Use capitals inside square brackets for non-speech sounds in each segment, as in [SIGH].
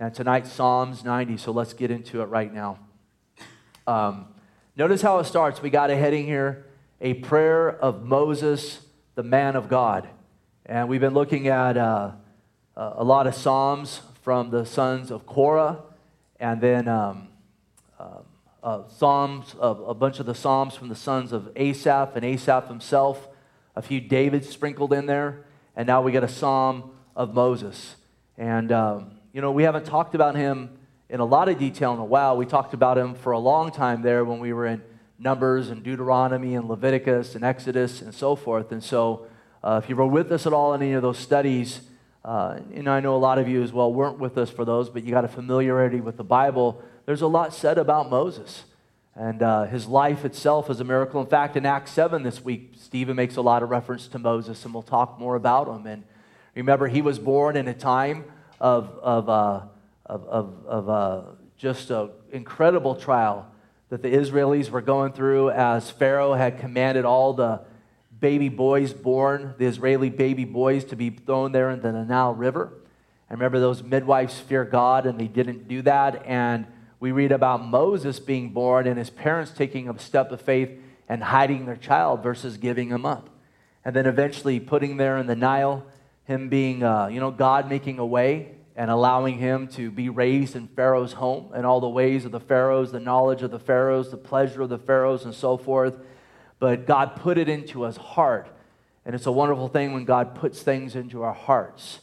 And tonight, Psalms 90, so let's get into it right now. Um, notice how it starts. We got a heading here a prayer of Moses, the man of God. And we've been looking at uh, a lot of Psalms from the sons of Korah, and then um, uh, uh, Psalms, a bunch of the Psalms from the sons of Asaph and Asaph himself, a few Davids sprinkled in there, and now we get a Psalm of Moses. And, um, you know, we haven't talked about him in a lot of detail in a while. We talked about him for a long time there when we were in Numbers and Deuteronomy and Leviticus and Exodus and so forth. And so, uh, if you were with us at all in any of those studies, uh, and I know a lot of you as well weren't with us for those, but you got a familiarity with the Bible. There's a lot said about Moses. And uh, his life itself is a miracle. In fact, in Acts 7 this week, Stephen makes a lot of reference to Moses, and we'll talk more about him. And remember, he was born in a time of, of, uh, of, of, of uh, just an incredible trial that the Israelis were going through as Pharaoh had commanded all the baby boys born, the Israeli baby boys, to be thrown there into the Nile River. And remember, those midwives fear God, and they didn't do that. And we read about Moses being born and his parents taking a step of faith and hiding their child versus giving him up. And then eventually putting there in the Nile, him being, uh, you know, God making a way and allowing him to be raised in Pharaoh's home and all the ways of the Pharaohs, the knowledge of the Pharaohs, the pleasure of the Pharaohs, and so forth. But God put it into his heart. And it's a wonderful thing when God puts things into our hearts.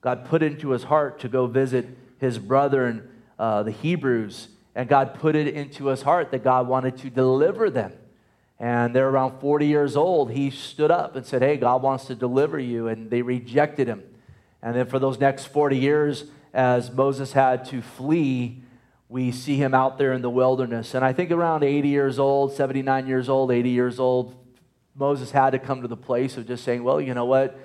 God put into his heart to go visit his brother and uh, the Hebrews, and God put it into his heart that God wanted to deliver them. And they're around 40 years old. He stood up and said, Hey, God wants to deliver you. And they rejected him. And then for those next 40 years, as Moses had to flee, we see him out there in the wilderness. And I think around 80 years old, 79 years old, 80 years old, Moses had to come to the place of just saying, well, you know what?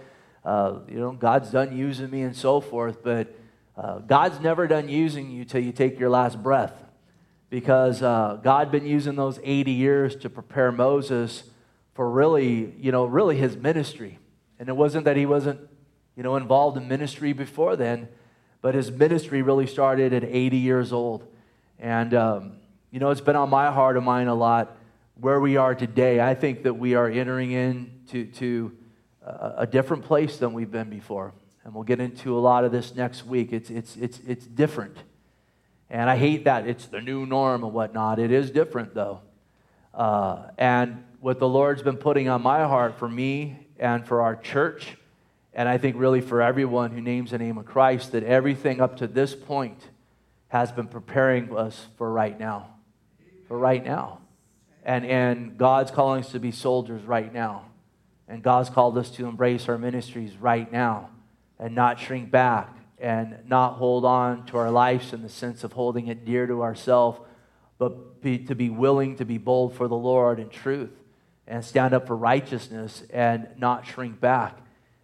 Uh, you know, God's done using me and so forth, but uh, God's never done using you till you take your last breath. Because uh, God been using those 80 years to prepare Moses for really, you know, really his ministry. And it wasn't that he wasn't you know, involved in ministry before then, but his ministry really started at 80 years old. And, um, you know, it's been on my heart and mine a lot where we are today. I think that we are entering into to a, a different place than we've been before. And we'll get into a lot of this next week. It's, it's, it's, it's different. And I hate that it's the new norm and whatnot. It is different, though. Uh, and what the Lord's been putting on my heart for me and for our church and I think, really, for everyone who names the name of Christ, that everything up to this point has been preparing us for right now. For right now. And, and God's calling us to be soldiers right now. And God's called us to embrace our ministries right now and not shrink back and not hold on to our lives in the sense of holding it dear to ourselves, but be, to be willing to be bold for the Lord in truth and stand up for righteousness and not shrink back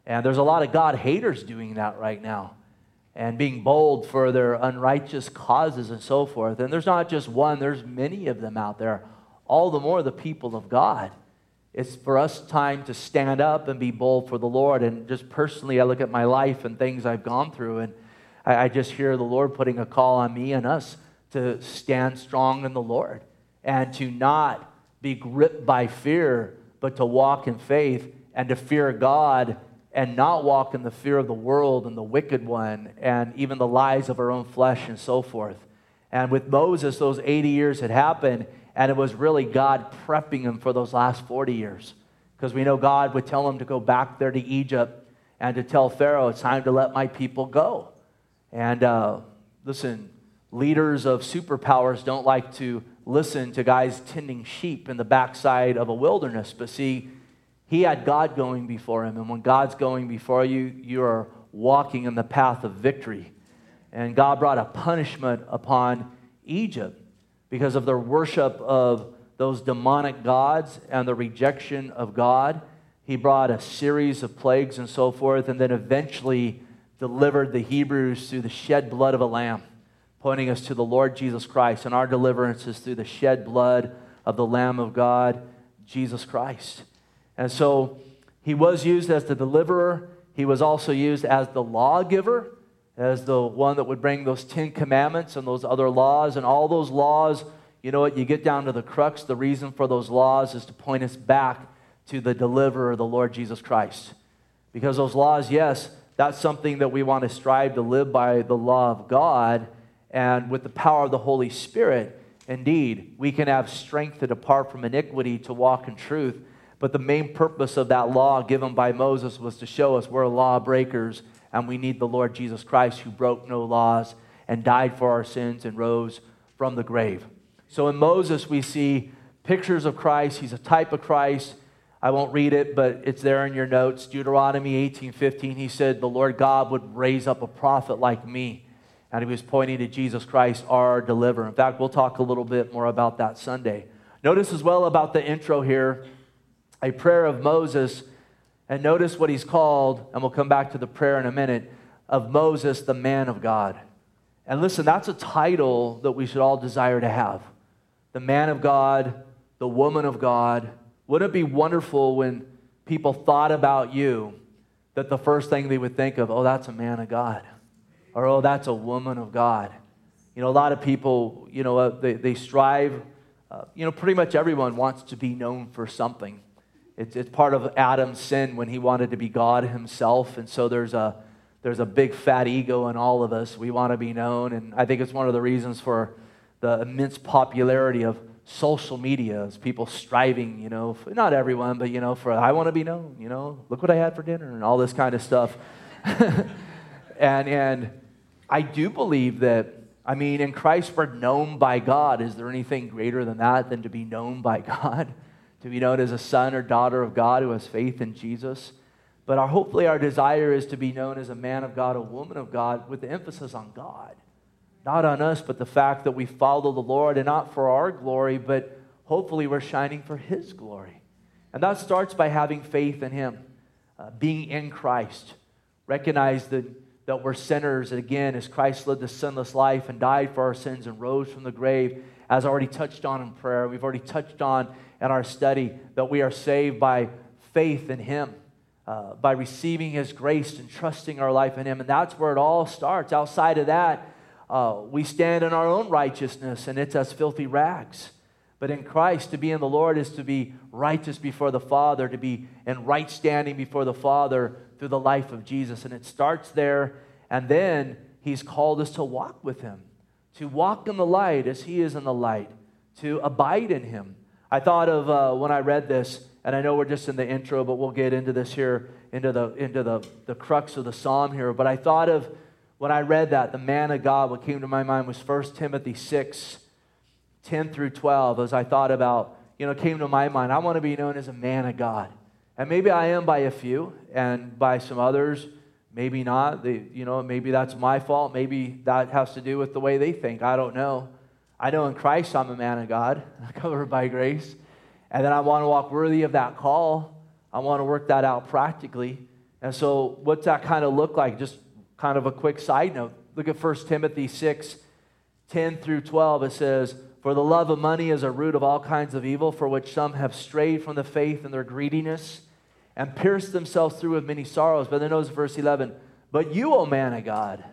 and there's a lot of God haters doing that right now and being bold for their unrighteous causes and so forth. And there's not just one, there's many of them out there, all the more the people of God. It's for us time to stand up and be bold for the Lord. And just personally, I look at my life and things I've gone through, and I, I just hear the Lord putting a call on me and us to stand strong in the Lord and to not be gripped by fear, but to walk in faith and to fear God and not walk in the fear of the world and the wicked one and even the lies of our own flesh and so forth. And with Moses, those 80 years had happened, and it was really God prepping him for those last 40 years. Because we know God would tell him to go back there to Egypt and to tell Pharaoh, it's time to let my people go. And uh, listen, leaders of superpowers don't like to listen to guys tending sheep in the backside of a wilderness. But see, he had God going before him. And when God's going before you, you are walking in the path of victory. And God brought a punishment upon Egypt because of their worship of those demonic gods and the rejection of God. He brought a series of plagues and so forth, and then eventually delivered the Hebrews through the shed blood of a lamb, pointing us to the Lord Jesus Christ. And our deliverance is through the shed blood of the Lamb of God, Jesus Christ. And so he was used as the deliverer, he was also used as the lawgiver. As the one that would bring those Ten Commandments and those other laws. And all those laws, you know what, you get down to the crux. The reason for those laws is to point us back to the deliverer, the Lord Jesus Christ. Because those laws, yes, that's something that we want to strive to live by the law of God. And with the power of the Holy Spirit, indeed, we can have strength to depart from iniquity to walk in truth. But the main purpose of that law given by Moses was to show us we're lawbreakers and we need the Lord Jesus Christ who broke no laws and died for our sins and rose from the grave. So in Moses, we see pictures of Christ. He's a type of Christ. I won't read it, but it's there in your notes. Deuteronomy 18 15, he said, The Lord God would raise up a prophet like me. And he was pointing to Jesus Christ, our deliverer. In fact, we'll talk a little bit more about that Sunday. Notice as well about the intro here a prayer of Moses. And notice what he's called, and we'll come back to the prayer in a minute, of Moses, the man of God. And listen, that's a title that we should all desire to have. The man of God, the woman of God, wouldn't it be wonderful when people thought about you that the first thing they would think of, oh, that's a man of God, or oh, that's a woman of God? You know, a lot of people, you know, uh, they, they strive, uh, you know, pretty much everyone wants to be known for something. It's, it's part of Adam's sin when he wanted to be God himself. And so there's a, there's a big fat ego in all of us. We want to be known. And I think it's one of the reasons for the immense popularity of social media is people striving, you know, for, not everyone, but, you know, for I want to be known, you know, look what I had for dinner and all this kind of stuff. [LAUGHS] and, and I do believe that, I mean, in Christ, we're known by God. Is there anything greater than that than to be known by God? To be known as a son or daughter of God who has faith in Jesus? But our, hopefully, our desire is to be known as a man of God, a woman of God, with the emphasis on God not on us, but the fact that we follow the Lord and not for our glory, but hopefully we're shining for His glory. And that starts by having faith in Him, uh, being in Christ. Recognize that, that we're sinners, and again, as Christ lived a sinless life and died for our sins and rose from the grave, as already touched on in prayer, we've already touched on in our study, that we are saved by faith in Him. Uh, by receiving His grace and trusting our life in Him. And that's where it all starts. Outside of that, uh, we stand in our own righteousness, and it's as filthy rags. But in Christ, to be in the Lord is to be righteous before the Father, to be in right standing before the Father through the life of Jesus. And it starts there, and then He's called us to walk with Him, to walk in the light as He is in the light, to abide in Him. I thought of uh, when I read this, and I know we're just in the intro, but we'll get into this here, into the, into the, the crux of the psalm here. But I thought of when I read that, the man of God, what came to my mind was 1 Timothy 6, 10 through 12, as I thought about, you know, came to my mind. I want to be known as a man of God. And maybe I am by a few, and by some others, maybe not. They, you know, maybe that's my fault. Maybe that has to do with the way they think. I don't know. I know in Christ I'm a man of God, [LAUGHS] covered by grace. And then I want to walk worthy of that call. I want to work that out practically. And so, what's that kind of look like? Just kind of a quick side note. Look at 1 Timothy 6 10 through 12. It says, For the love of money is a root of all kinds of evil, for which some have strayed from the faith in their greediness and pierced themselves through with many sorrows. But then notice verse 11, But you, O man of God,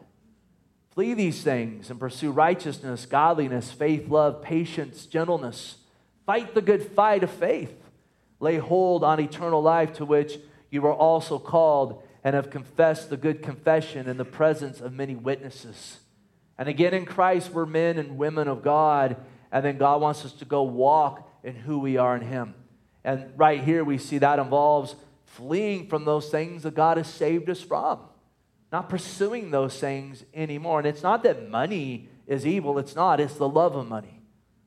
flee these things and pursue righteousness, godliness, faith, love, patience, gentleness. Fight the good fight of faith. Lay hold on eternal life to which you were also called and have confessed the good confession in the presence of many witnesses. And again, in Christ, we're men and women of God, and then God wants us to go walk in who we are in Him. And right here, we see that involves fleeing from those things that God has saved us from, not pursuing those things anymore. And it's not that money is evil, it's not, it's the love of money.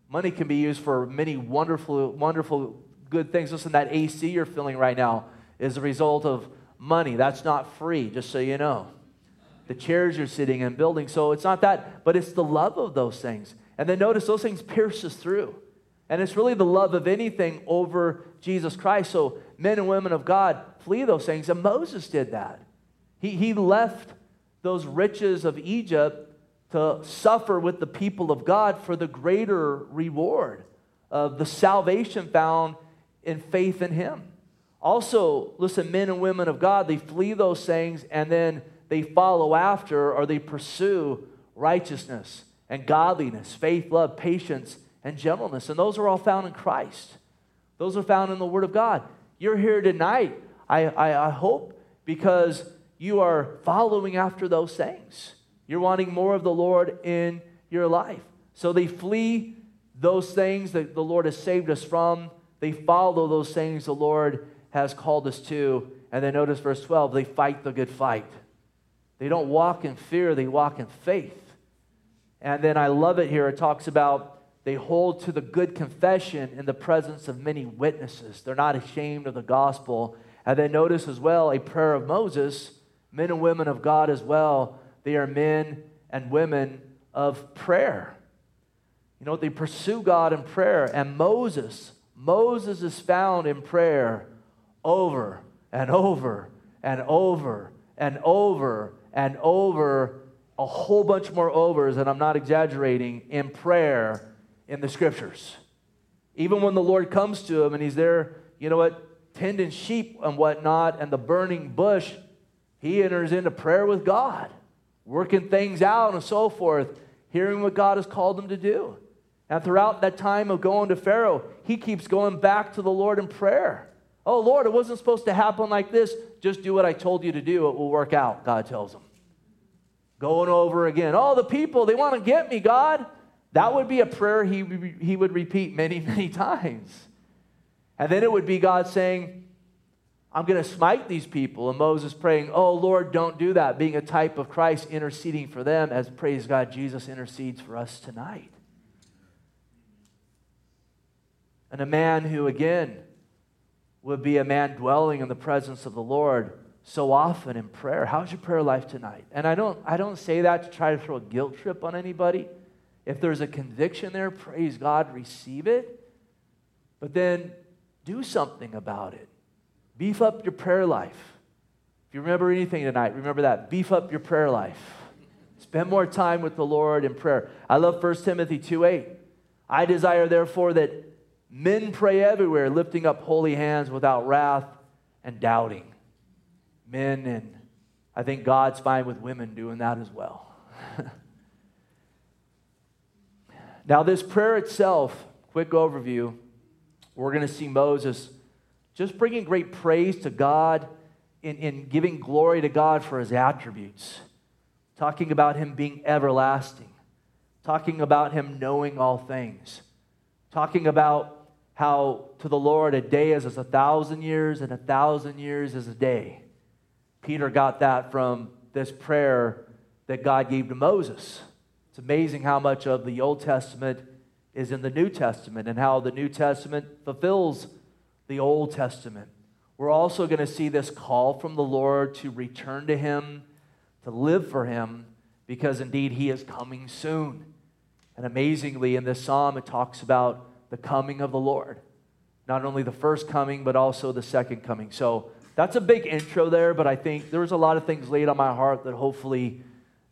Money can be used for many wonderful, wonderful, good things. Listen, that AC you're feeling right now is a result of money. That's not free, just so you know. The chairs you're sitting in, building. So it's not that, but it's the love of those things. And then notice those things pierces through. And it's really the love of anything over Jesus Christ. So men and women of God flee those things. And Moses did that. He, he left those riches of Egypt to suffer with the people of God for the greater reward of the salvation found in faith in Him. Also, listen, men and women of God, they flee those things and then they follow after or they pursue righteousness and godliness, faith, love, patience, and gentleness. And those are all found in Christ. Those are found in the Word of God. You're here tonight, I, I, I hope, because you are following after those things. You're wanting more of the Lord in your life. So they flee those things that the Lord has saved us from. They follow those things the Lord has called us to. And then notice verse 12 they fight the good fight. They don't walk in fear, they walk in faith. And then I love it here. It talks about they hold to the good confession in the presence of many witnesses. They're not ashamed of the gospel. And then notice as well a prayer of Moses, men and women of God as well. They are men and women of prayer. You know, they pursue God in prayer. And Moses, Moses is found in prayer over and over and over and over and over, a whole bunch more overs, and I'm not exaggerating, in prayer in the scriptures. Even when the Lord comes to him and he's there, you know what, tending sheep and whatnot, and the burning bush, he enters into prayer with God, working things out and so forth, hearing what God has called him to do. And throughout that time of going to Pharaoh, he keeps going back to the Lord in prayer. Oh, Lord, it wasn't supposed to happen like this. Just do what I told you to do. It will work out, God tells him. Going over again. Oh, the people, they want to get me, God. That would be a prayer he, he would repeat many, [LAUGHS] many times. And then it would be God saying, I'm going to smite these people. And Moses praying, Oh, Lord, don't do that, being a type of Christ interceding for them, as praise God, Jesus intercedes for us tonight. And a man who, again, would be a man dwelling in the presence of the Lord so often in prayer. How's your prayer life tonight? And I don't, I don't say that to try to throw a guilt trip on anybody. If there's a conviction there, praise God, receive it. But then do something about it. Beef up your prayer life. If you remember anything tonight, remember that. Beef up your prayer life. Spend more time with the Lord in prayer. I love 1 Timothy 2 8. I desire, therefore, that men pray everywhere, lifting up holy hands without wrath and doubting men, and I think God's fine with women doing that as well. [LAUGHS] now, this prayer itself, quick overview, we're going to see Moses just bringing great praise to God in, in giving glory to God for his attributes, talking about him being everlasting, talking about him knowing all things, talking about how to the Lord a day is as a thousand years and a thousand years is a day. Peter got that from this prayer that God gave to Moses. It's amazing how much of the Old Testament is in the New Testament and how the New Testament fulfills the Old Testament. We're also going to see this call from the Lord to return to Him, to live for Him, because indeed He is coming soon. And amazingly, in this psalm, it talks about the coming of the Lord. Not only the first coming, but also the second coming. So that's a big intro there, but I think there was a lot of things laid on my heart that hopefully,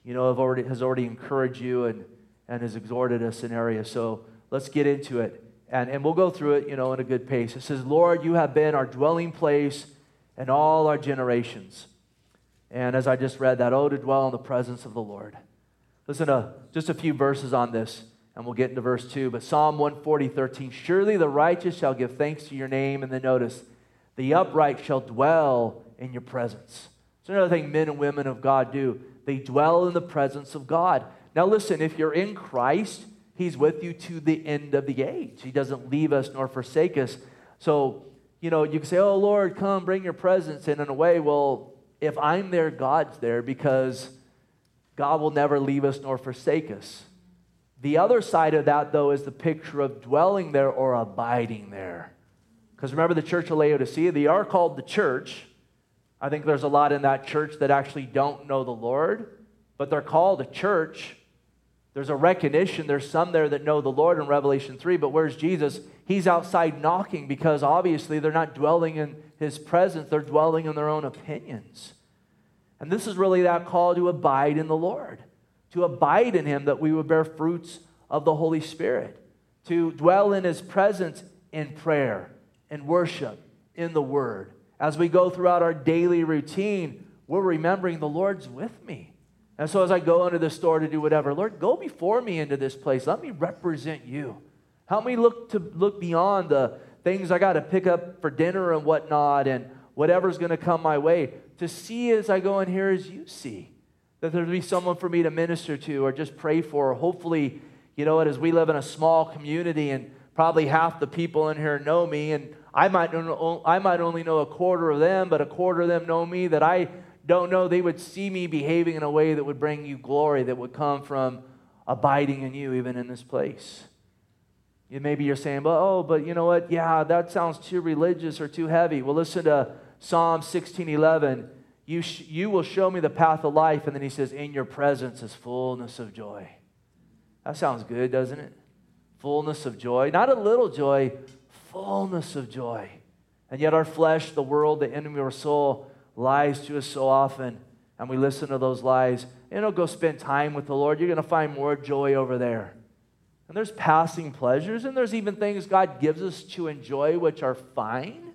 you know, have already, has already encouraged you and, and has exhorted us in areas. So let's get into it. And, and we'll go through it, you know, in a good pace. It says, Lord, you have been our dwelling place in all our generations. And as I just read that, oh, to dwell in the presence of the Lord. Listen to just a few verses on this, and we'll get into verse 2. But Psalm 140, 13, surely the righteous shall give thanks to your name. And then notice, the upright shall dwell in your presence. It's another thing men and women of God do. They dwell in the presence of God. Now, listen, if you're in Christ, He's with you to the end of the age. He doesn't leave us nor forsake us. So, you know, you can say, Oh, Lord, come, bring your presence. And in a way, well, if I'm there, God's there because God will never leave us nor forsake us. The other side of that, though, is the picture of dwelling there or abiding there. Because remember the church of Laodicea, they are called the church. I think there's a lot in that church that actually don't know the Lord, but they're called a church. There's a recognition. There's some there that know the Lord in Revelation 3, but where's Jesus? He's outside knocking because obviously they're not dwelling in his presence, they're dwelling in their own opinions. And this is really that call to abide in the Lord, to abide in him that we would bear fruits of the Holy Spirit, to dwell in his presence in prayer and worship in the Word. As we go throughout our daily routine, we're remembering the Lord's with me. And so as I go into the store to do whatever, Lord, go before me into this place. Let me represent you. Help me look to look beyond the things I got to pick up for dinner and whatnot and whatever's going to come my way to see as I go in here as you see. That there'll be someone for me to minister to or just pray for. Or hopefully, you know what, as we live in a small community and probably half the people in here know me and I might, I might only know a quarter of them, but a quarter of them know me that I don't know. They would see me behaving in a way that would bring you glory, that would come from abiding in you, even in this place. Maybe you're saying, but, oh, but you know what? Yeah, that sounds too religious or too heavy. Well, listen to Psalm 16 11. You, sh- you will show me the path of life. And then he says, In your presence is fullness of joy. That sounds good, doesn't it? Fullness of joy. Not a little joy, fullness of joy. And yet, our flesh, the world, the enemy of our soul, lies to us so often. And we listen to those lies. You know, go spend time with the Lord. You're going to find more joy over there. And there's passing pleasures, and there's even things God gives us to enjoy, which are fine.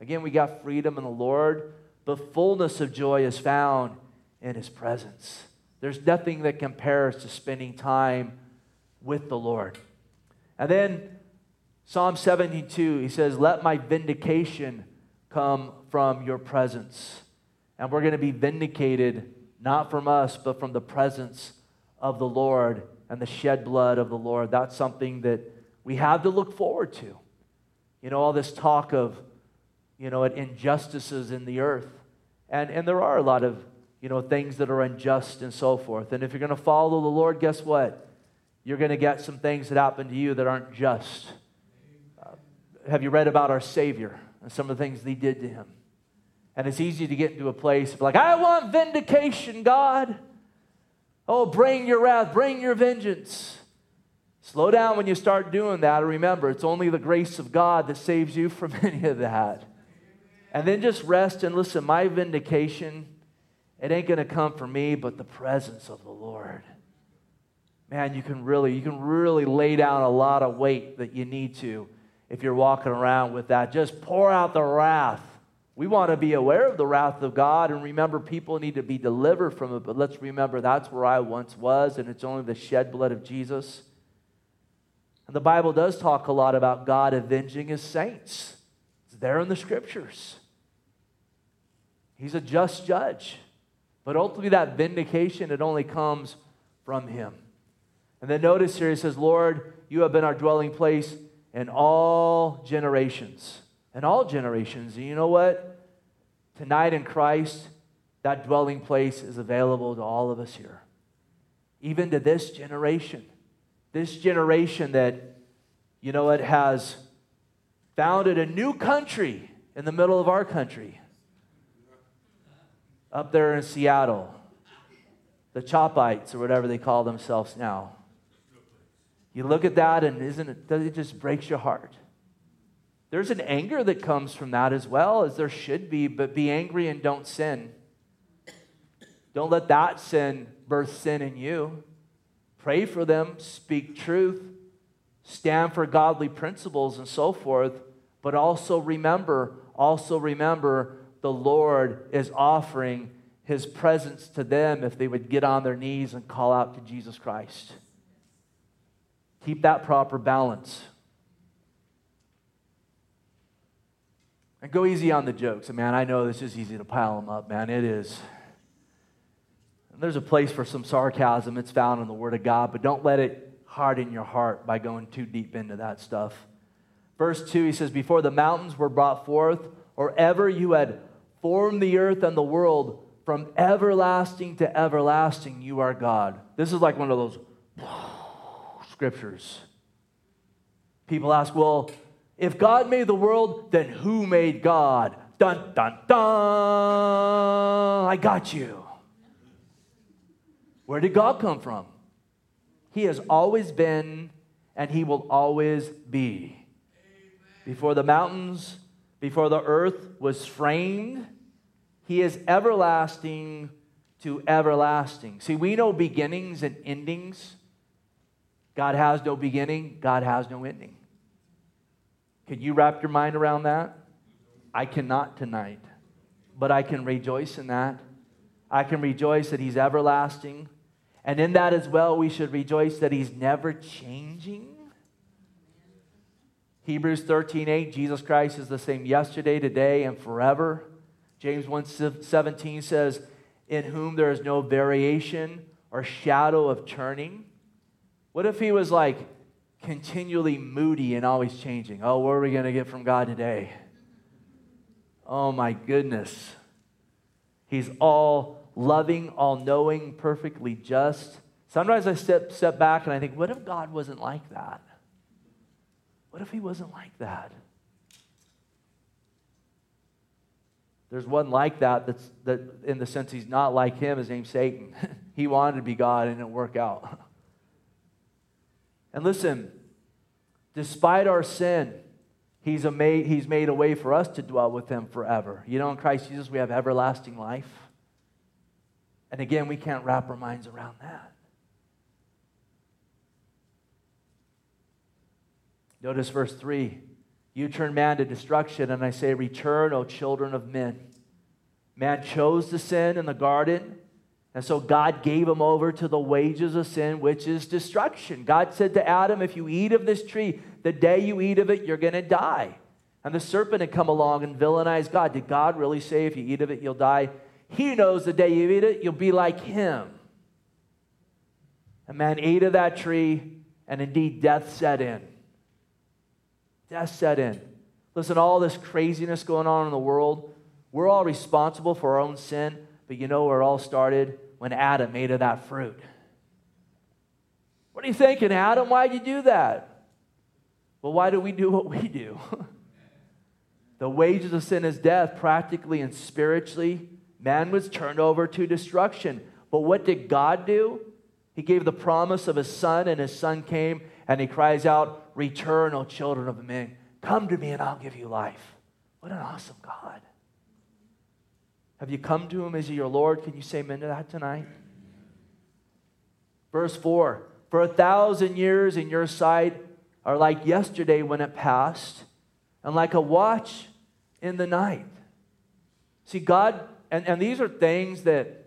Again, we got freedom in the Lord, but fullness of joy is found in His presence. There's nothing that compares to spending time with the Lord. And then Psalm 72, he says, Let my vindication come from your presence. And we're going to be vindicated not from us, but from the presence of the Lord and the shed blood of the Lord. That's something that we have to look forward to. You know, all this talk of, you know, injustices in the earth. And, and there are a lot of, you know, things that are unjust and so forth. And if you're going to follow the Lord, guess what? You're going to get some things that happen to you that aren't just. Uh, have you read about our Savior and some of the things they did to Him? And it's easy to get into a place of like, I want vindication, God. Oh, bring your wrath, bring your vengeance. Slow down when you start doing that remember it's only the grace of God that saves you from [LAUGHS] any of that. And then just rest and listen, my vindication, it ain't going to come from me, but the presence of the Lord. Man, you can really, you can really lay down a lot of weight that you need to if you're walking around with that. Just pour out the wrath we want to be aware of the wrath of God and remember people need to be delivered from it, but let's remember that's where I once was, and it's only the shed blood of Jesus. And the Bible does talk a lot about God avenging his saints. It's there in the scriptures. He's a just judge. But ultimately, that vindication, it only comes from him. And then notice here, he says, Lord, you have been our dwelling place in all generations and all generations. And you know what? Tonight in Christ, that dwelling place is available to all of us here, even to this generation. This generation that, you know, it has founded a new country in the middle of our country, up there in Seattle, the Chopites or whatever they call themselves now. You look at that, and isn't it? It just breaks your heart. There's an anger that comes from that as well, as there should be, but be angry and don't sin. Don't let that sin birth sin in you. Pray for them, speak truth, stand for godly principles and so forth, but also remember, also remember the Lord is offering his presence to them if they would get on their knees and call out to Jesus Christ. Keep that proper balance. And go easy on the jokes. Man, I know this is easy to pile them up, man. It is. And there's a place for some sarcasm. It's found in the Word of God, but don't let it harden your heart by going too deep into that stuff. Verse 2, he says, Before the mountains were brought forth, or ever you had formed the earth and the world, from everlasting to everlasting, you are God. This is like one of those scriptures. People ask, well, if God made the world, then who made God? Dun, dun, dun. I got you. Where did God come from? He has always been and he will always be. Before the mountains, before the earth was framed, he is everlasting to everlasting. See, we know beginnings and endings. God has no beginning, God has no ending. Can you wrap your mind around that? I cannot tonight, but I can rejoice in that. I can rejoice that He's everlasting. And in that as well, we should rejoice that He's never changing. Hebrews 13 8, Jesus Christ is the same yesterday, today, and forever. James 1 17 says, In whom there is no variation or shadow of turning. What if he was like continually moody and always changing? Oh, what are we going to get from God today? Oh my goodness. He's all loving, all knowing, perfectly just. Sometimes I step, step back and I think, what if God wasn't like that? What if he wasn't like that? There's one like that that's that in the sense he's not like him, his name's Satan. [LAUGHS] he wanted to be God and it didn't work out. [LAUGHS] And listen, despite our sin, he's, a made, he's made a way for us to dwell with him forever. You know, in Christ Jesus, we have everlasting life. And again, we can't wrap our minds around that. Notice verse 3 You turn man to destruction, and I say, Return, O children of men. Man chose to sin in the garden, and so God gave him over to the wages of sin, which is destruction. God said to Adam, If you eat of this tree, the day you eat of it, you're going to die. And the serpent had come along and villainized God. Did God really say, If you eat of it, you'll die? He knows the day you eat it, you'll be like him. A man ate of that tree, and indeed death set in. Death set in. Listen, all this craziness going on in the world, we're all responsible for our own sin, but you know where it all started? When Adam ate of that fruit. What are you thinking, Adam? Why'd you do that? Well, why do we do what we do? [LAUGHS] the wages of sin is death, practically and spiritually. Man was turned over to destruction. But what did God do? He gave the promise of his son, and his son came, and he cries out, Return, O children of men. Come to me, and I'll give you life. What an awesome God. Have you come to him as your Lord? Can you say amen to that tonight? Verse 4 For a thousand years in your sight are like yesterday when it passed, and like a watch in the night. See, God and, and these are things that,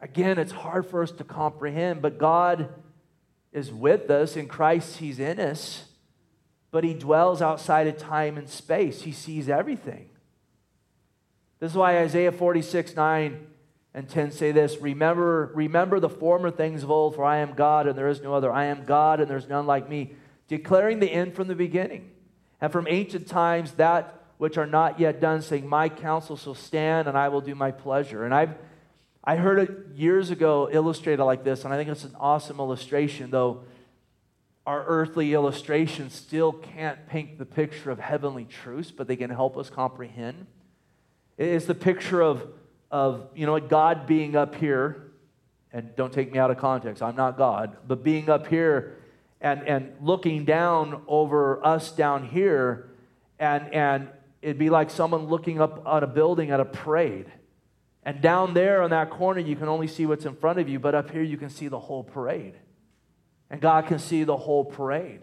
again, it's hard for us to comprehend, but God is with us. In Christ, He's in us, but He dwells outside of time and space. He sees everything. This is why Isaiah 46, 9 and 10 say this Remember, remember the former things of old, for I am God and there is no other. I am God and there's none like me, declaring the end from the beginning. And from ancient times, that which are not yet done, saying, My counsel shall stand, and I will do my pleasure. And I've I heard it years ago illustrated like this, and I think it's an awesome illustration, though our earthly illustrations still can't paint the picture of heavenly truths, but they can help us comprehend. It's the picture of, of you know, God being up here, and don't take me out of context, I'm not God, but being up here and, and looking down over us down here, and, and it'd be like someone looking up at a building at a parade. And down there in that corner, you can only see what's in front of you, but up here, you can see the whole parade. And God can see the whole parade.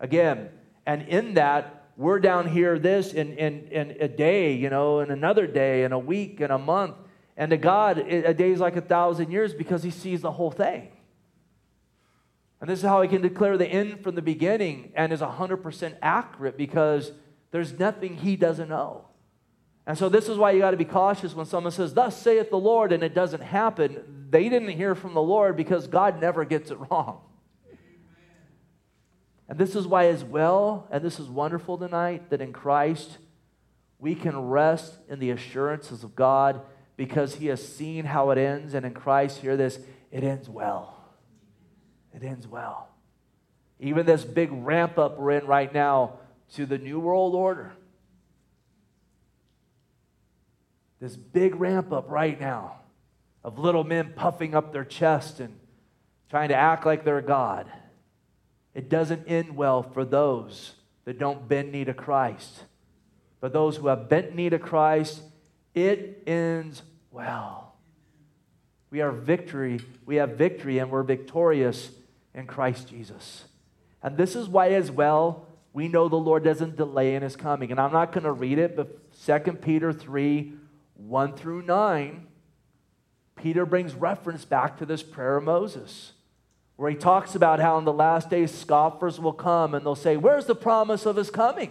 Again, and in that, we're down here this in, in, in a day, you know, in another day, in a week, in a month. And to God, a day is like a thousand years because He sees the whole thing. And this is how He can declare the end from the beginning and is 100% accurate because there's nothing he doesn't know. And so, this is why you got to be cautious when someone says, Thus saith the Lord, and it doesn't happen. They didn't hear from the Lord because God never gets it wrong. And this is why, as well, and this is wonderful tonight, that in Christ we can rest in the assurances of God because He has seen how it ends. And in Christ, hear this, it ends well. It ends well. Even this big ramp up we're in right now to the New World Order. This big ramp up right now of little men puffing up their chest and trying to act like they're God. It doesn't end well for those that don't bend knee to Christ. But those who have bent knee to Christ, it ends well. We are victory, we have victory, and we're victorious in Christ Jesus. And this is why, as well, we know the Lord doesn't delay in his coming. And I'm not going to read it, but 2 Peter 3 1 through 9 Peter brings reference back to this prayer of Moses, where he talks about how in the last days scoffers will come and they'll say, Where's the promise of his coming?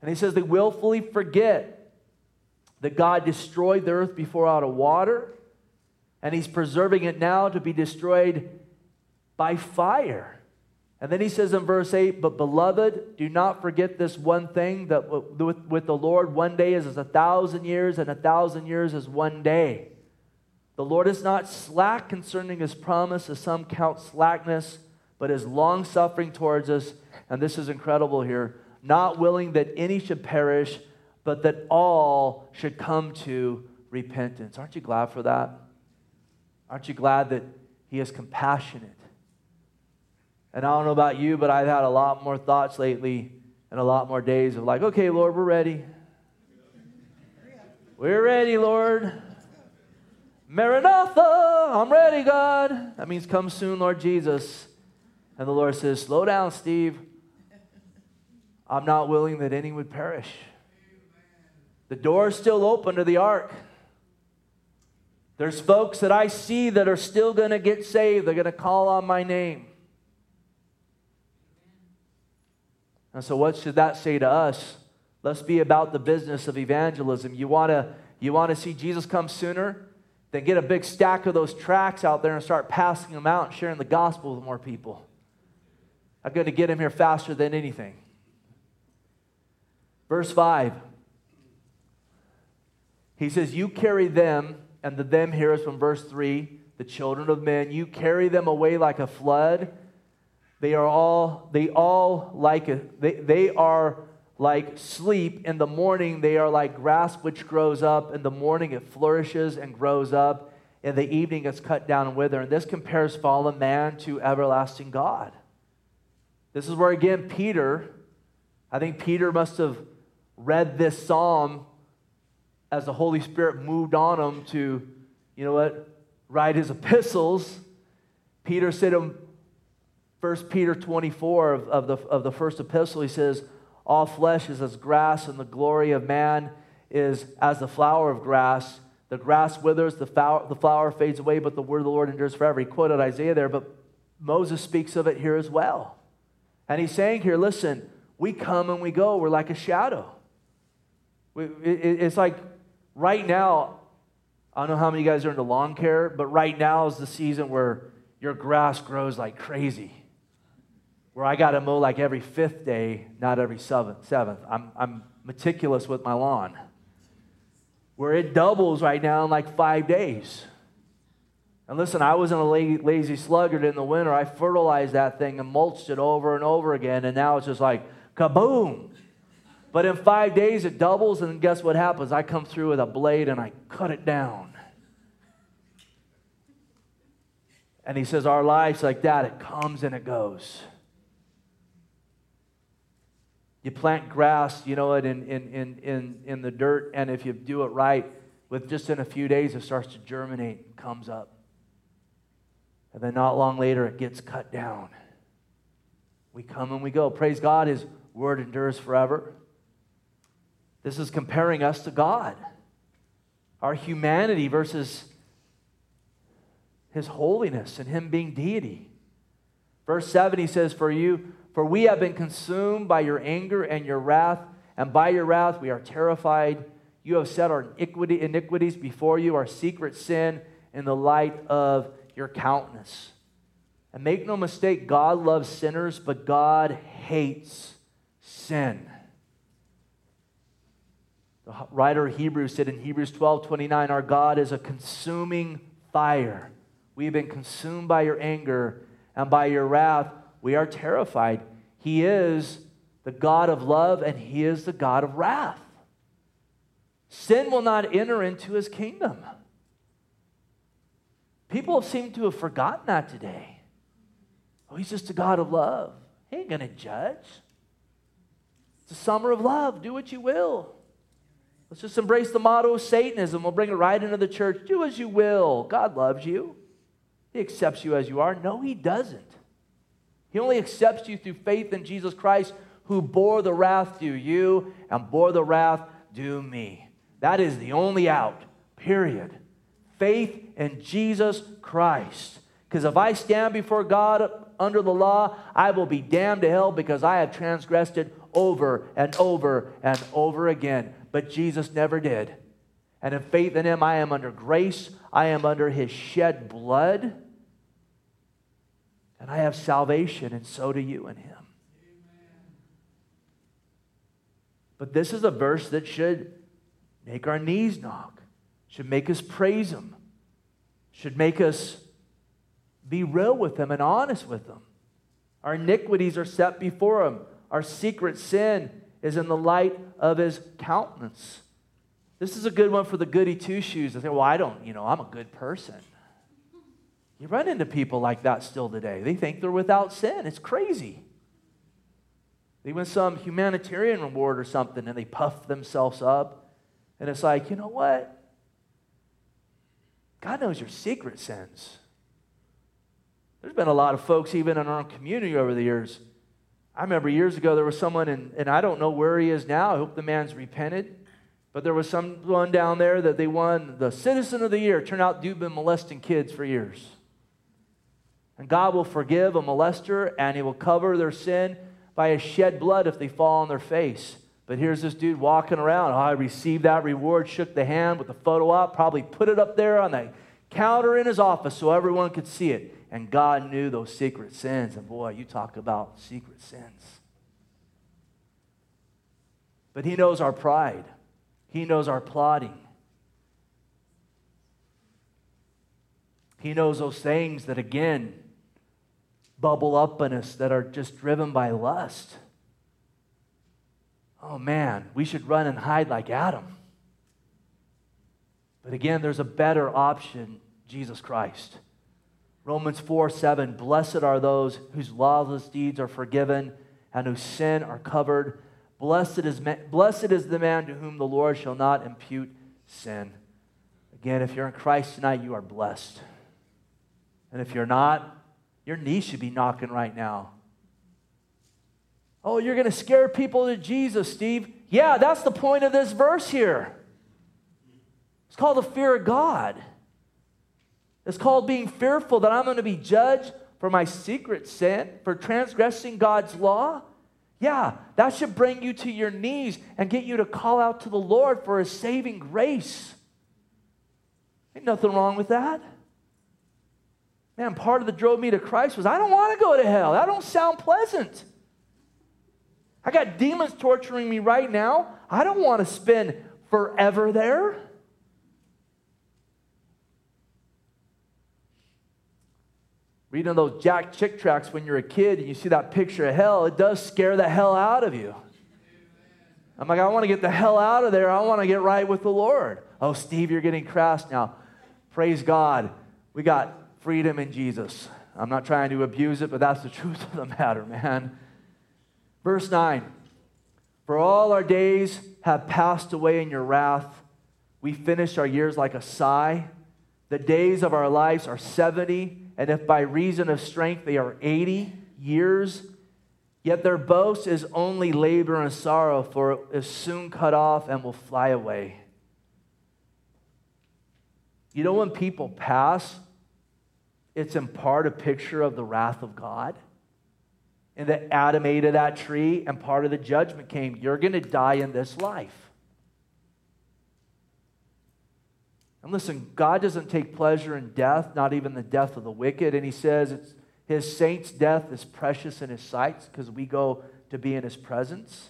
And he says they willfully forget that God destroyed the earth before out of water, and he's preserving it now to be destroyed by fire. And then he says in verse 8, But beloved, do not forget this one thing that with, with the Lord, one day is as a thousand years, and a thousand years is one day. The Lord is not slack concerning his promise, as some count slackness, but is long suffering towards us. And this is incredible here not willing that any should perish, but that all should come to repentance. Aren't you glad for that? Aren't you glad that he is compassionate? And I don't know about you, but I've had a lot more thoughts lately and a lot more days of like, okay, Lord, we're ready. We're ready, Lord. Maranatha, I'm ready, God. That means come soon, Lord Jesus. And the Lord says, slow down, Steve. I'm not willing that any would perish. The door is still open to the ark. There's folks that I see that are still going to get saved. They're going to call on my name. And so, what should that say to us? Let's be about the business of evangelism. You want to you want to see Jesus come sooner? Then get a big stack of those tracts out there and start passing them out and sharing the gospel with more people. I'm going to get him here faster than anything. Verse 5. He says, You carry them, and the them here is from verse 3, the children of men. You carry them away like a flood. They are all, they all like, a, they, they are like sleep. In the morning, they are like grass which grows up. In the morning, it flourishes and grows up. In the evening, it's cut down and wither. And this compares fallen man to everlasting God. This is where, again, Peter, I think Peter must have read this psalm as the Holy Spirit moved on him to, you know what, write his epistles. Peter said in 1 Peter 24 of, of, the, of the first epistle, he says, All flesh is as grass, and the glory of man is as the flower of grass. The grass withers, the flower, the flower fades away, but the word of the Lord endures forever. He quoted Isaiah there, but Moses speaks of it here as well. And he's saying here, listen, we come and we go. We're like a shadow. It's like right now, I don't know how many of you guys are into lawn care, but right now is the season where your grass grows like crazy. Where I got to mow like every fifth day, not every seventh. seventh. I'm, I'm meticulous with my lawn. Where it doubles right now in like five days. And listen, I was in a lazy sluggard in the winter. I fertilized that thing and mulched it over and over again, and now it's just like kaboom. But in five days, it doubles, and guess what happens? I come through with a blade and I cut it down. And he says, Our life's like that. It comes and it goes. You plant grass, you know it, in, in, in, in, in the dirt, and if you do it right, with just in a few days, it starts to germinate and comes up. And then not long later, it gets cut down. We come and we go. Praise God, His word endures forever. This is comparing us to God, our humanity versus his holiness and him being deity. Verse 7, he says, For you, for we have been consumed by your anger and your wrath, and by your wrath we are terrified. You have set our iniquity, iniquities before you, our secret sin, in the light of your countenance. And make no mistake, God loves sinners, but God hates sin. The writer of Hebrews said in Hebrews 12 29, Our God is a consuming fire. We have been consumed by your anger, and by your wrath we are terrified. He is the God of love, and He is the God of wrath. Sin will not enter into His kingdom. People seem to have forgotten that today. Oh, He's just a God of love. He ain't going to judge. It's a summer of love. Do what you will. Let's just embrace the motto of Satanism. We'll bring it right into the church. Do as you will. God loves you. He accepts you as you are. No, He doesn't. He only accepts you through faith in Jesus Christ, who bore the wrath due you and bore the wrath due me. That is the only out, period. faith in Jesus Christ. Because if I stand before God under the law, I will be damned to hell because I have transgressed it over and over and over again. But Jesus never did. And in faith in Him, I am under grace, I am under His shed blood, and I have salvation, and so do you in Him. But this is a verse that should make our knees knock, should make us praise Him, should make us be real with Him and honest with Him. Our iniquities are set before Him, our secret sin is in the light of His countenance. This is a good one for the goody two shoes. They say, well, I don't, you know, I'm a good person. You run into people like that still today. They think they're without sin. It's crazy. They win some humanitarian reward or something and they puff themselves up. And it's like, you know what? God knows your secret sins. There's been a lot of folks, even in our community over the years. I remember years ago there was someone, and, and I don't know where he is now. I hope the man's repented. But there was someone down there that they won the Citizen of the Year. Turned out dude been molesting kids for years. And God will forgive a molester and he will cover their sin by his shed blood if they fall on their face. But here's this dude walking around. Oh, I received that reward, shook the hand with the photo op, probably put it up there on the counter in his office so everyone could see it. And God knew those secret sins. And boy, you talk about secret sins. But he knows our pride. He knows our plotting. He knows those things that, again, bubble up in us that are just driven by lust. Oh man, we should run and hide like Adam. But again, there's a better option Jesus Christ. Romans 4 7 Blessed are those whose lawless deeds are forgiven and whose sin are covered. Blessed is, blessed is the man to whom the Lord shall not impute sin. Again, if you're in Christ tonight, you are blessed. And if you're not, your knees should be knocking right now. Oh, you're going to scare people to Jesus, Steve. Yeah, that's the point of this verse here. It's called the fear of God. It's called being fearful that I'm going to be judged for my secret sin, for transgressing God's law. Yeah, that should bring you to your knees and get you to call out to the Lord for his saving grace. Ain't nothing wrong with that. Man, part of the drove me to Christ was I don't want to go to hell. That don't sound pleasant. I got demons torturing me right now. I don't want to spend forever there. reading those Jack Chick tracks when you're a kid and you see that picture of hell, it does scare the hell out of you. I'm like, I want to get the hell out of there. I want to get right with the Lord. Oh, Steve, you're getting crass now. Praise God. We got freedom in Jesus. I'm not trying to abuse it, but that's the [LAUGHS] truth of the matter, man. Verse 9 For all our days have passed away in your wrath. We finish our years like a sigh. The days of our lives are 70 and if by reason of strength they are 80 years, yet their boast is only labor and sorrow, for it is soon cut off and will fly away. You know, when people pass, it's in part a picture of the wrath of God. And that Adam ate of that tree, and part of the judgment came. You're going to die in this life. And listen, God doesn't take pleasure in death, not even the death of the wicked. And he says it's, his saints' death is precious in his sight because we go to be in his presence.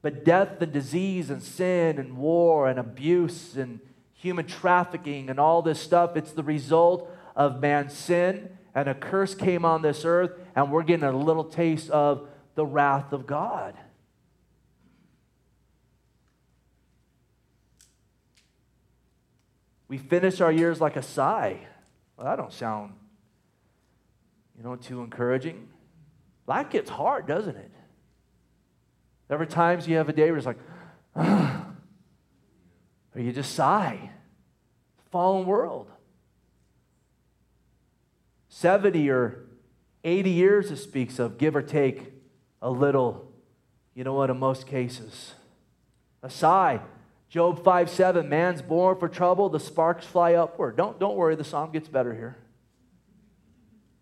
But death and disease and sin and war and abuse and human trafficking and all this stuff, it's the result of man's sin. And a curse came on this earth, and we're getting a little taste of the wrath of God. We finish our years like a sigh. Well, that don't sound, you know, too encouraging. Life gets hard, doesn't it? Every times you have a day where it's like, [SIGHS] or you just sigh. Fallen world. 70 or 80 years it speaks of, give or take a little. You know what, in most cases. A sigh Job 5 7, man's born for trouble, the sparks fly upward. Don't, don't worry, the psalm gets better here.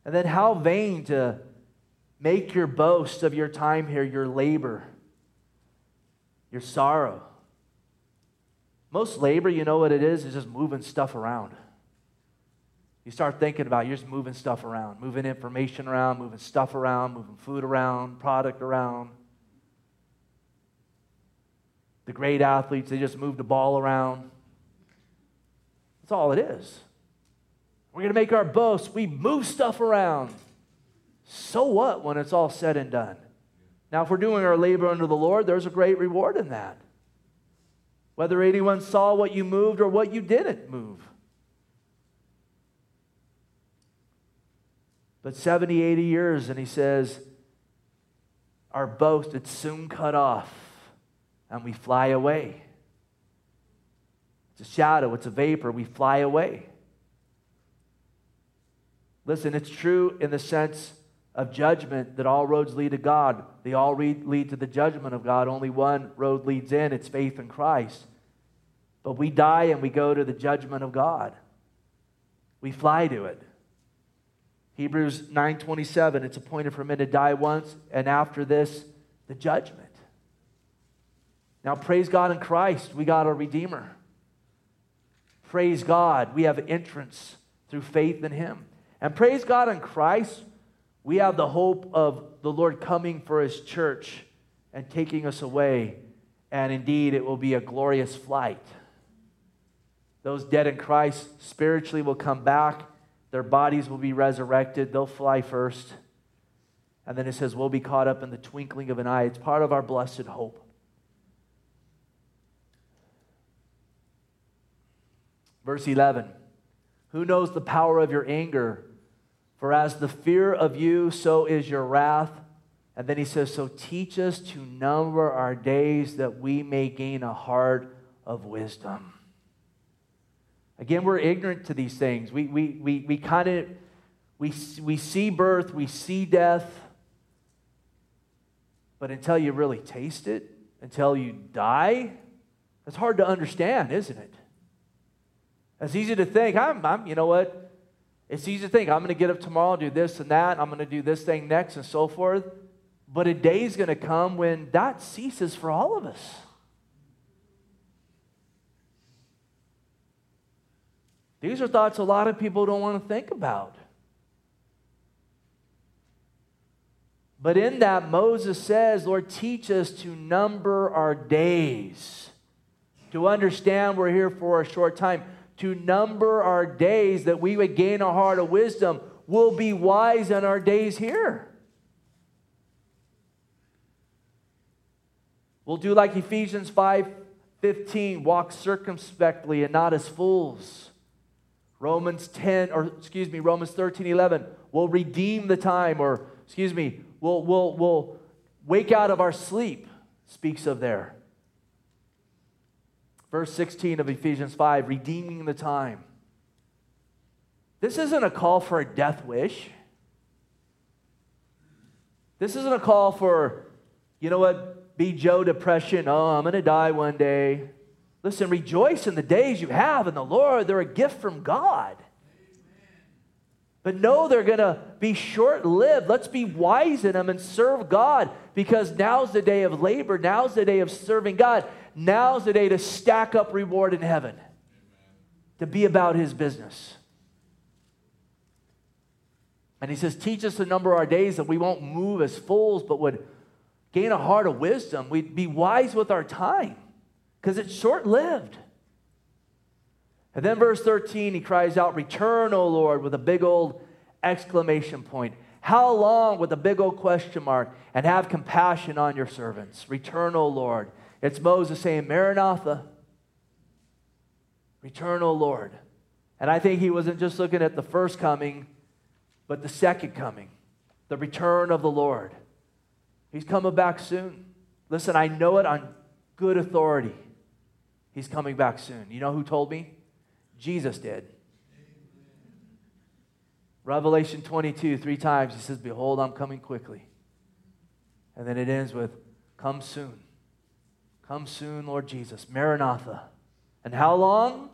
And then, how vain to make your boast of your time here, your labor, your sorrow. Most labor, you know what it is, is just moving stuff around. You start thinking about you're just moving stuff around, moving information around, moving stuff around, moving food around, product around. The great athletes, they just move the ball around. That's all it is. We're going to make our boast. We move stuff around. So what when it's all said and done? Now, if we're doing our labor under the Lord, there's a great reward in that. Whether anyone saw what you moved or what you didn't move. But 70, 80 years, and he says, Our boast, it's soon cut off, and we fly away. It's a shadow, it's a vapor, we fly away. Listen, it's true in the sense of judgment that all roads lead to God. They all lead to the judgment of God. Only one road leads in it's faith in Christ. But we die and we go to the judgment of God. We fly to it. Hebrews 9:27 it's appointed for men to die once and after this the judgment. Now praise God in Christ, we got a redeemer. Praise God, we have entrance through faith in him. And praise God in Christ, we have the hope of the Lord coming for his church and taking us away. And indeed, it will be a glorious flight. Those dead in Christ spiritually will come back their bodies will be resurrected. They'll fly first. And then it says, we'll be caught up in the twinkling of an eye. It's part of our blessed hope. Verse 11 Who knows the power of your anger? For as the fear of you, so is your wrath. And then he says, So teach us to number our days that we may gain a heart of wisdom. Again, we're ignorant to these things. We, we, we, we kind of, we, we see birth, we see death, but until you really taste it, until you die, it's hard to understand, isn't it? It's easy to think, I'm, I'm you know what? It's easy to think, I'm going to get up tomorrow, do this and that, I'm going to do this thing next, and so forth. But a day is going to come when that ceases for all of us. These are thoughts a lot of people don't want to think about. But in that, Moses says, Lord, teach us to number our days, to understand we're here for a short time, to number our days that we would gain a heart of wisdom. We'll be wise in our days here. We'll do like Ephesians 5 15, walk circumspectly and not as fools Romans 10, or excuse me, Romans 13, 11, will redeem the time, or excuse me, will will will wake out of our sleep, speaks of there. Verse 16 of Ephesians 5, redeeming the time. This isn't a call for a death wish. This isn't a call for, you know what, be Joe depression. Oh, I'm going to die one day. Listen, rejoice in the days you have in the Lord. They're a gift from God. But no, they're going to be short lived. Let's be wise in them and serve God because now's the day of labor. Now's the day of serving God. Now's the day to stack up reward in heaven, to be about His business. And He says, Teach us to number our days that we won't move as fools, but would gain a heart of wisdom. We'd be wise with our time because it's short lived. And then, verse 13, he cries out, Return, O Lord, with a big old exclamation point. How long with a big old question mark? And have compassion on your servants. Return, O Lord. It's Moses saying, Maranatha. Return, O Lord. And I think he wasn't just looking at the first coming, but the second coming, the return of the Lord. He's coming back soon. Listen, I know it on good authority. He's coming back soon. You know who told me? Jesus did. Revelation 22, three times, he says, Behold, I'm coming quickly. And then it ends with, Come soon. Come soon, Lord Jesus. Maranatha. And how long?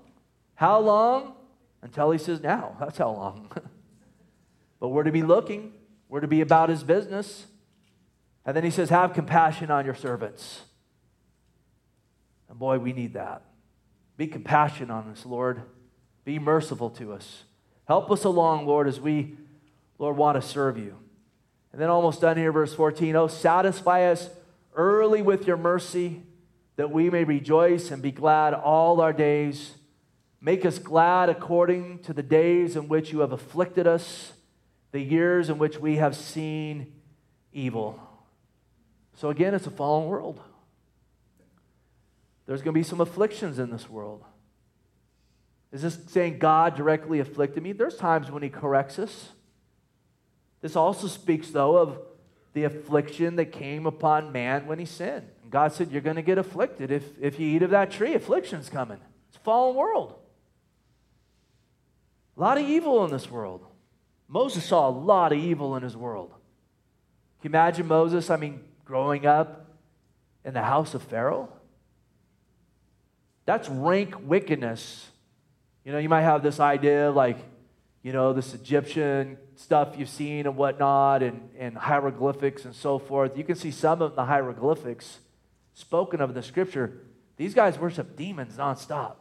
How long? Until he says, now. [LAUGHS] That's how long. [LAUGHS] but we're to be looking, we're to be about his business. And then he says, Have compassion on your servants. And boy, we need that. Be compassionate on us, Lord. Be merciful to us. Help us along, Lord, as we, Lord, want to serve you. And then almost done here, verse 14. Oh, satisfy us early with your mercy, that we may rejoice and be glad all our days. Make us glad according to the days in which you have afflicted us, the years in which we have seen evil. So again, it's a fallen world. There's going to be some afflictions in this world. Is this saying God directly afflicted me? There's times when He corrects us. This also speaks, though, of the affliction that came upon man when he sinned. And God said, You're going to get afflicted. If, if you eat of that tree, affliction's coming. It's a fallen world. A lot of evil in this world. Moses saw a lot of evil in his world. Can you imagine Moses, I mean, growing up in the house of Pharaoh? That's rank wickedness. You know, you might have this idea like, you know, this Egyptian stuff you've seen and whatnot, and, and hieroglyphics and so forth. You can see some of the hieroglyphics spoken of in the scripture. These guys worship demons nonstop.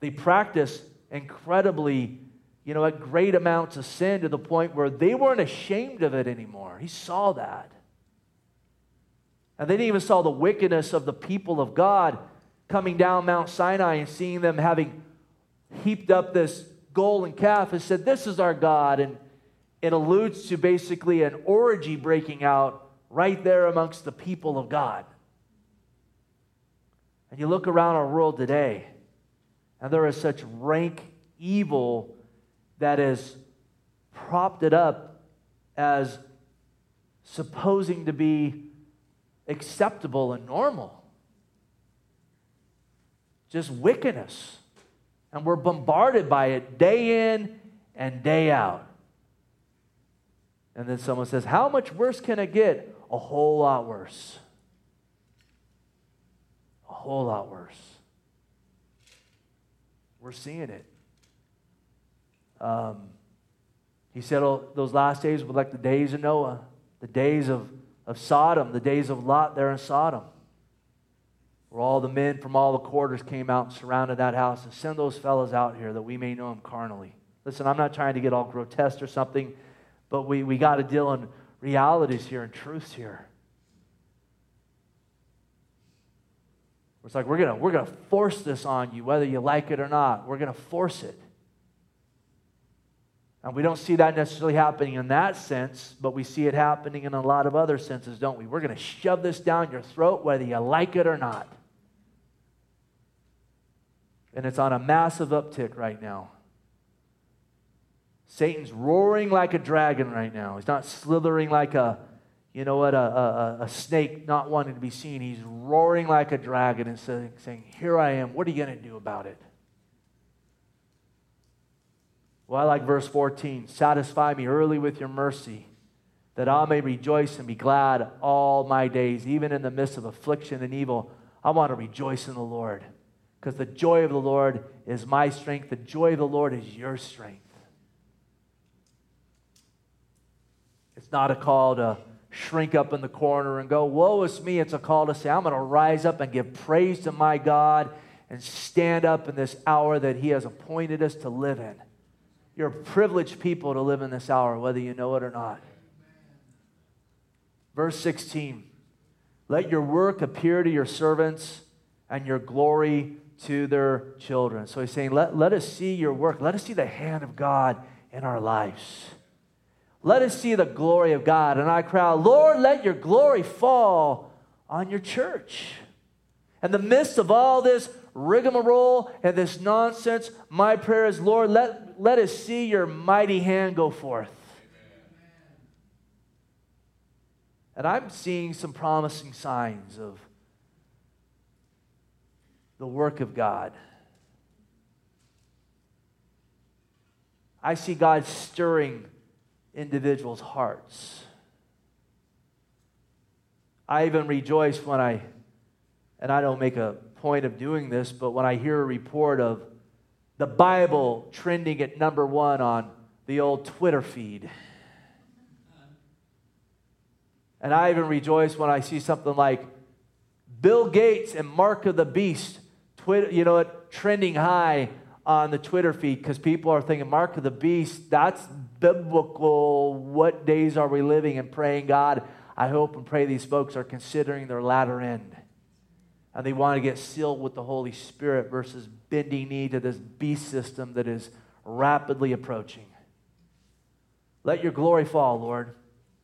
They practice incredibly, you know, at great amounts of sin to the point where they weren't ashamed of it anymore. He saw that. And they didn't even saw the wickedness of the people of God coming down Mount Sinai and seeing them having heaped up this golden calf and said, This is our God. And it alludes to basically an orgy breaking out right there amongst the people of God. And you look around our world today, and there is such rank evil that is propped it up as supposing to be acceptable and normal. Just wickedness. And we're bombarded by it day in and day out. And then someone says, How much worse can it get? A whole lot worse. A whole lot worse. We're seeing it. Um, he said oh, those last days were like the days of Noah, the days of of Sodom, the days of Lot there in Sodom, where all the men from all the quarters came out and surrounded that house. And send those fellows out here that we may know them carnally. Listen, I'm not trying to get all grotesque or something, but we, we got to deal in realities here and truths here. It's like we're gonna we're gonna force this on you, whether you like it or not. We're gonna force it. And we don't see that necessarily happening in that sense, but we see it happening in a lot of other senses, don't we? We're going to shove this down your throat whether you like it or not. And it's on a massive uptick right now. Satan's roaring like a dragon right now. He's not slithering like a, you know what, a, a, a snake not wanting to be seen. He's roaring like a dragon and saying, saying Here I am. What are you going to do about it? Well, I like verse 14 Satisfy me early with your mercy, that I may rejoice and be glad all my days, even in the midst of affliction and evil. I want to rejoice in the Lord, because the joy of the Lord is my strength. The joy of the Lord is your strength. It's not a call to shrink up in the corner and go, Woe is me. It's a call to say, I'm going to rise up and give praise to my God and stand up in this hour that He has appointed us to live in. You're privileged people to live in this hour, whether you know it or not. Verse 16 Let your work appear to your servants and your glory to their children. So he's saying, let, let us see your work. Let us see the hand of God in our lives. Let us see the glory of God. And I cry, Lord, let your glory fall on your church. In the midst of all this rigmarole and this nonsense, my prayer is, Lord, let, let us see your mighty hand go forth. And I'm seeing some promising signs of the work of God. I see God stirring individuals' hearts. I even rejoice when I, and I don't make a point of doing this, but when I hear a report of the Bible trending at number one on the old Twitter feed. And I even rejoice when I see something like Bill Gates and Mark of the Beast, Twitter, you know, trending high on the Twitter feed because people are thinking, Mark of the Beast, that's biblical. What days are we living? And praying, God, I hope and pray these folks are considering their latter end. And they want to get sealed with the Holy Spirit versus bending knee to this beast system that is rapidly approaching. Let your glory fall, Lord.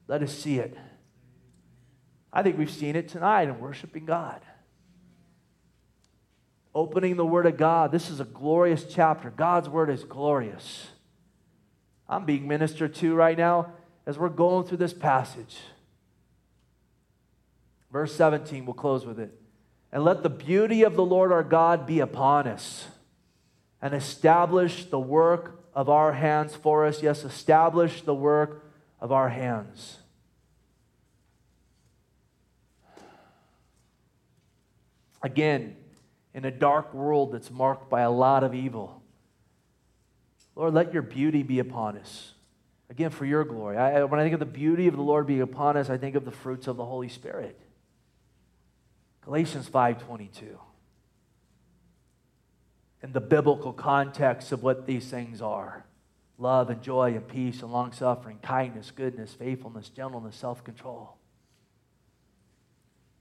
Let us see it. I think we've seen it tonight in worshiping God. Opening the Word of God. This is a glorious chapter. God's Word is glorious. I'm being ministered to right now as we're going through this passage. Verse 17, we'll close with it. And let the beauty of the Lord our God be upon us and establish the work of our hands for us. Yes, establish the work of our hands. Again, in a dark world that's marked by a lot of evil, Lord, let your beauty be upon us. Again, for your glory. I, when I think of the beauty of the Lord being upon us, I think of the fruits of the Holy Spirit. Galatians 5:22. In the biblical context of what these things are. Love and joy and peace and long suffering, kindness, goodness, faithfulness, gentleness, self control.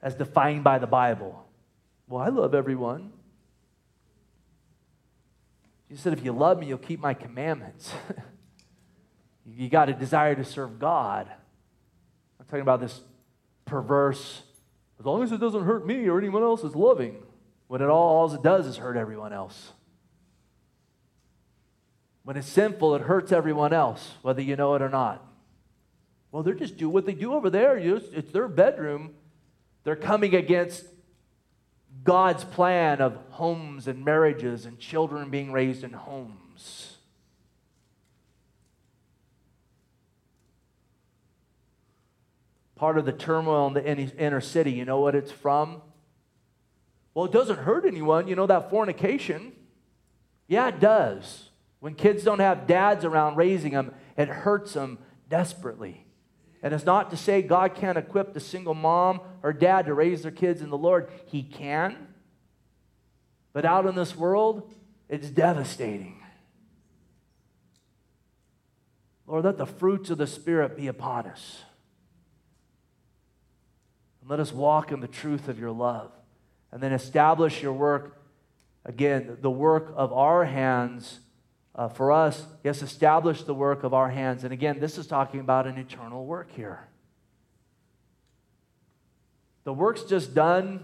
As defined by the Bible. Well, I love everyone. Jesus said, if you love me, you'll keep my commandments. [LAUGHS] you got a desire to serve God. I'm talking about this perverse as long as it doesn't hurt me or anyone else, is loving. When it all, all it does is hurt everyone else. When it's sinful, it hurts everyone else, whether you know it or not. Well, they're just doing what they do over there. It's their bedroom. They're coming against God's plan of homes and marriages and children being raised in homes. Part of the turmoil in the inner city. You know what it's from? Well, it doesn't hurt anyone. You know that fornication? Yeah, it does. When kids don't have dads around raising them, it hurts them desperately. And it's not to say God can't equip the single mom or dad to raise their kids in the Lord. He can. But out in this world, it's devastating. Lord, let the fruits of the Spirit be upon us. And let us walk in the truth of your love. And then establish your work, again, the work of our hands uh, for us. Yes, establish the work of our hands. And again, this is talking about an eternal work here. The work's just done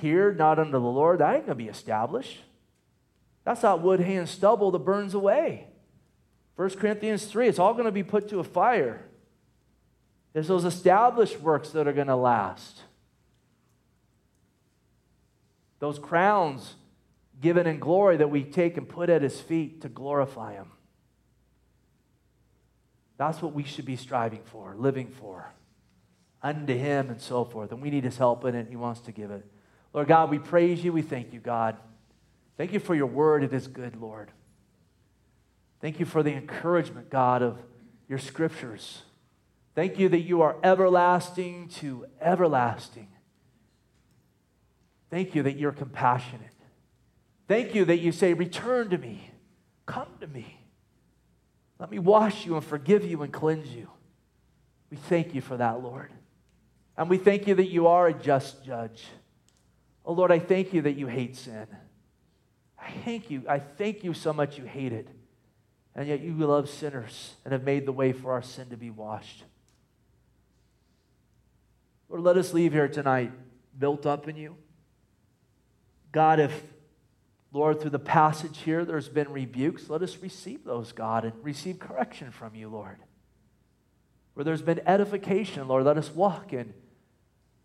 here, not under the Lord, that ain't going to be established. That's not wood, hay, and stubble that burns away. 1 Corinthians 3, it's all going to be put to a fire. There's those established works that are going to last. Those crowns given in glory that we take and put at his feet to glorify him. That's what we should be striving for, living for, unto him and so forth. And we need his help in it. He wants to give it. Lord God, we praise you. We thank you, God. Thank you for your word. It is good, Lord. Thank you for the encouragement, God, of your scriptures. Thank you that you are everlasting to everlasting. Thank you that you're compassionate. Thank you that you say, Return to me, come to me. Let me wash you and forgive you and cleanse you. We thank you for that, Lord. And we thank you that you are a just judge. Oh, Lord, I thank you that you hate sin. I thank you. I thank you so much you hate it. And yet you love sinners and have made the way for our sin to be washed. Lord, let us leave here tonight built up in you. God, if, Lord, through the passage here there's been rebukes, let us receive those, God, and receive correction from you, Lord. Where there's been edification, Lord, let us walk in,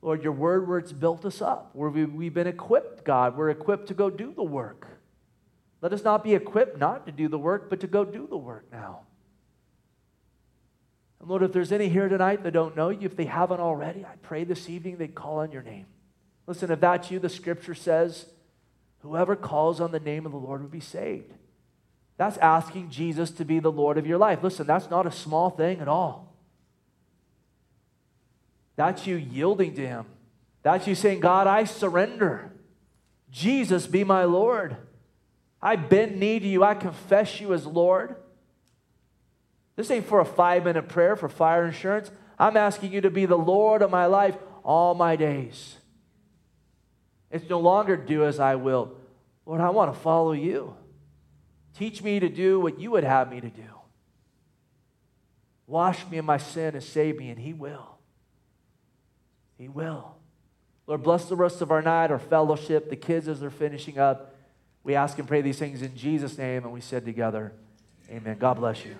Lord, your word where it's built us up, where we, we've been equipped, God. We're equipped to go do the work. Let us not be equipped not to do the work, but to go do the work now. And Lord, if there's any here tonight that don't know you, if they haven't already, I pray this evening they call on your name. Listen, if that's you, the scripture says, whoever calls on the name of the Lord will be saved. That's asking Jesus to be the Lord of your life. Listen, that's not a small thing at all. That's you yielding to Him. That's you saying, God, I surrender. Jesus, be my Lord. I bend knee to you. I confess you as Lord. This ain't for a five minute prayer for fire insurance. I'm asking you to be the Lord of my life all my days. It's no longer do as I will. Lord, I want to follow you. Teach me to do what you would have me to do. Wash me in my sin and save me, and He will. He will. Lord, bless the rest of our night, our fellowship, the kids as they're finishing up. We ask and pray these things in Jesus' name, and we said together, Amen. God bless you.